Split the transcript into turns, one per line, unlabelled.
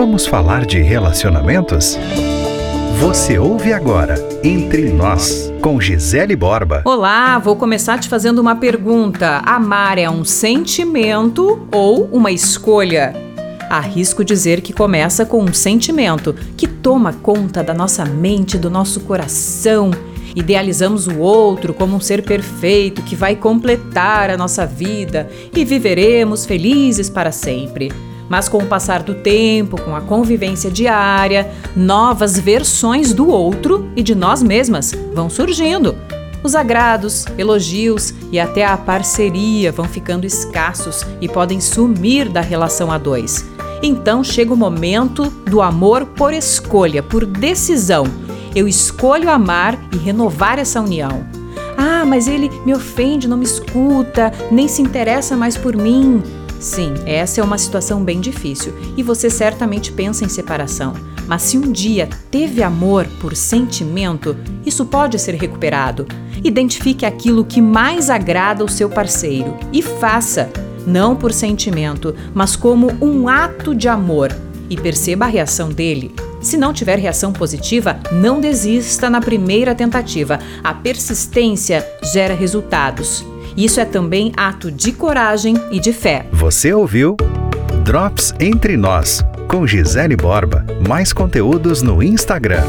Vamos falar de relacionamentos? Você ouve agora Entre Nós, com Gisele Borba.
Olá, vou começar te fazendo uma pergunta. Amar é um sentimento ou uma escolha? Arrisco dizer que começa com um sentimento que toma conta da nossa mente, do nosso coração. Idealizamos o outro como um ser perfeito que vai completar a nossa vida e viveremos felizes para sempre. Mas com o passar do tempo, com a convivência diária, novas versões do outro e de nós mesmas vão surgindo. Os agrados, elogios e até a parceria vão ficando escassos e podem sumir da relação a dois. Então chega o momento do amor por escolha, por decisão. Eu escolho amar e renovar essa união. Ah, mas ele me ofende, não me escuta, nem se interessa mais por mim. Sim, essa é uma situação bem difícil e você certamente pensa em separação. Mas se um dia teve amor por sentimento, isso pode ser recuperado. Identifique aquilo que mais agrada o seu parceiro e faça, não por sentimento, mas como um ato de amor. E perceba a reação dele. Se não tiver reação positiva, não desista na primeira tentativa. A persistência gera resultados. Isso é também ato de coragem e de fé.
Você ouviu Drops Entre Nós, com Gisele Borba. Mais conteúdos no Instagram.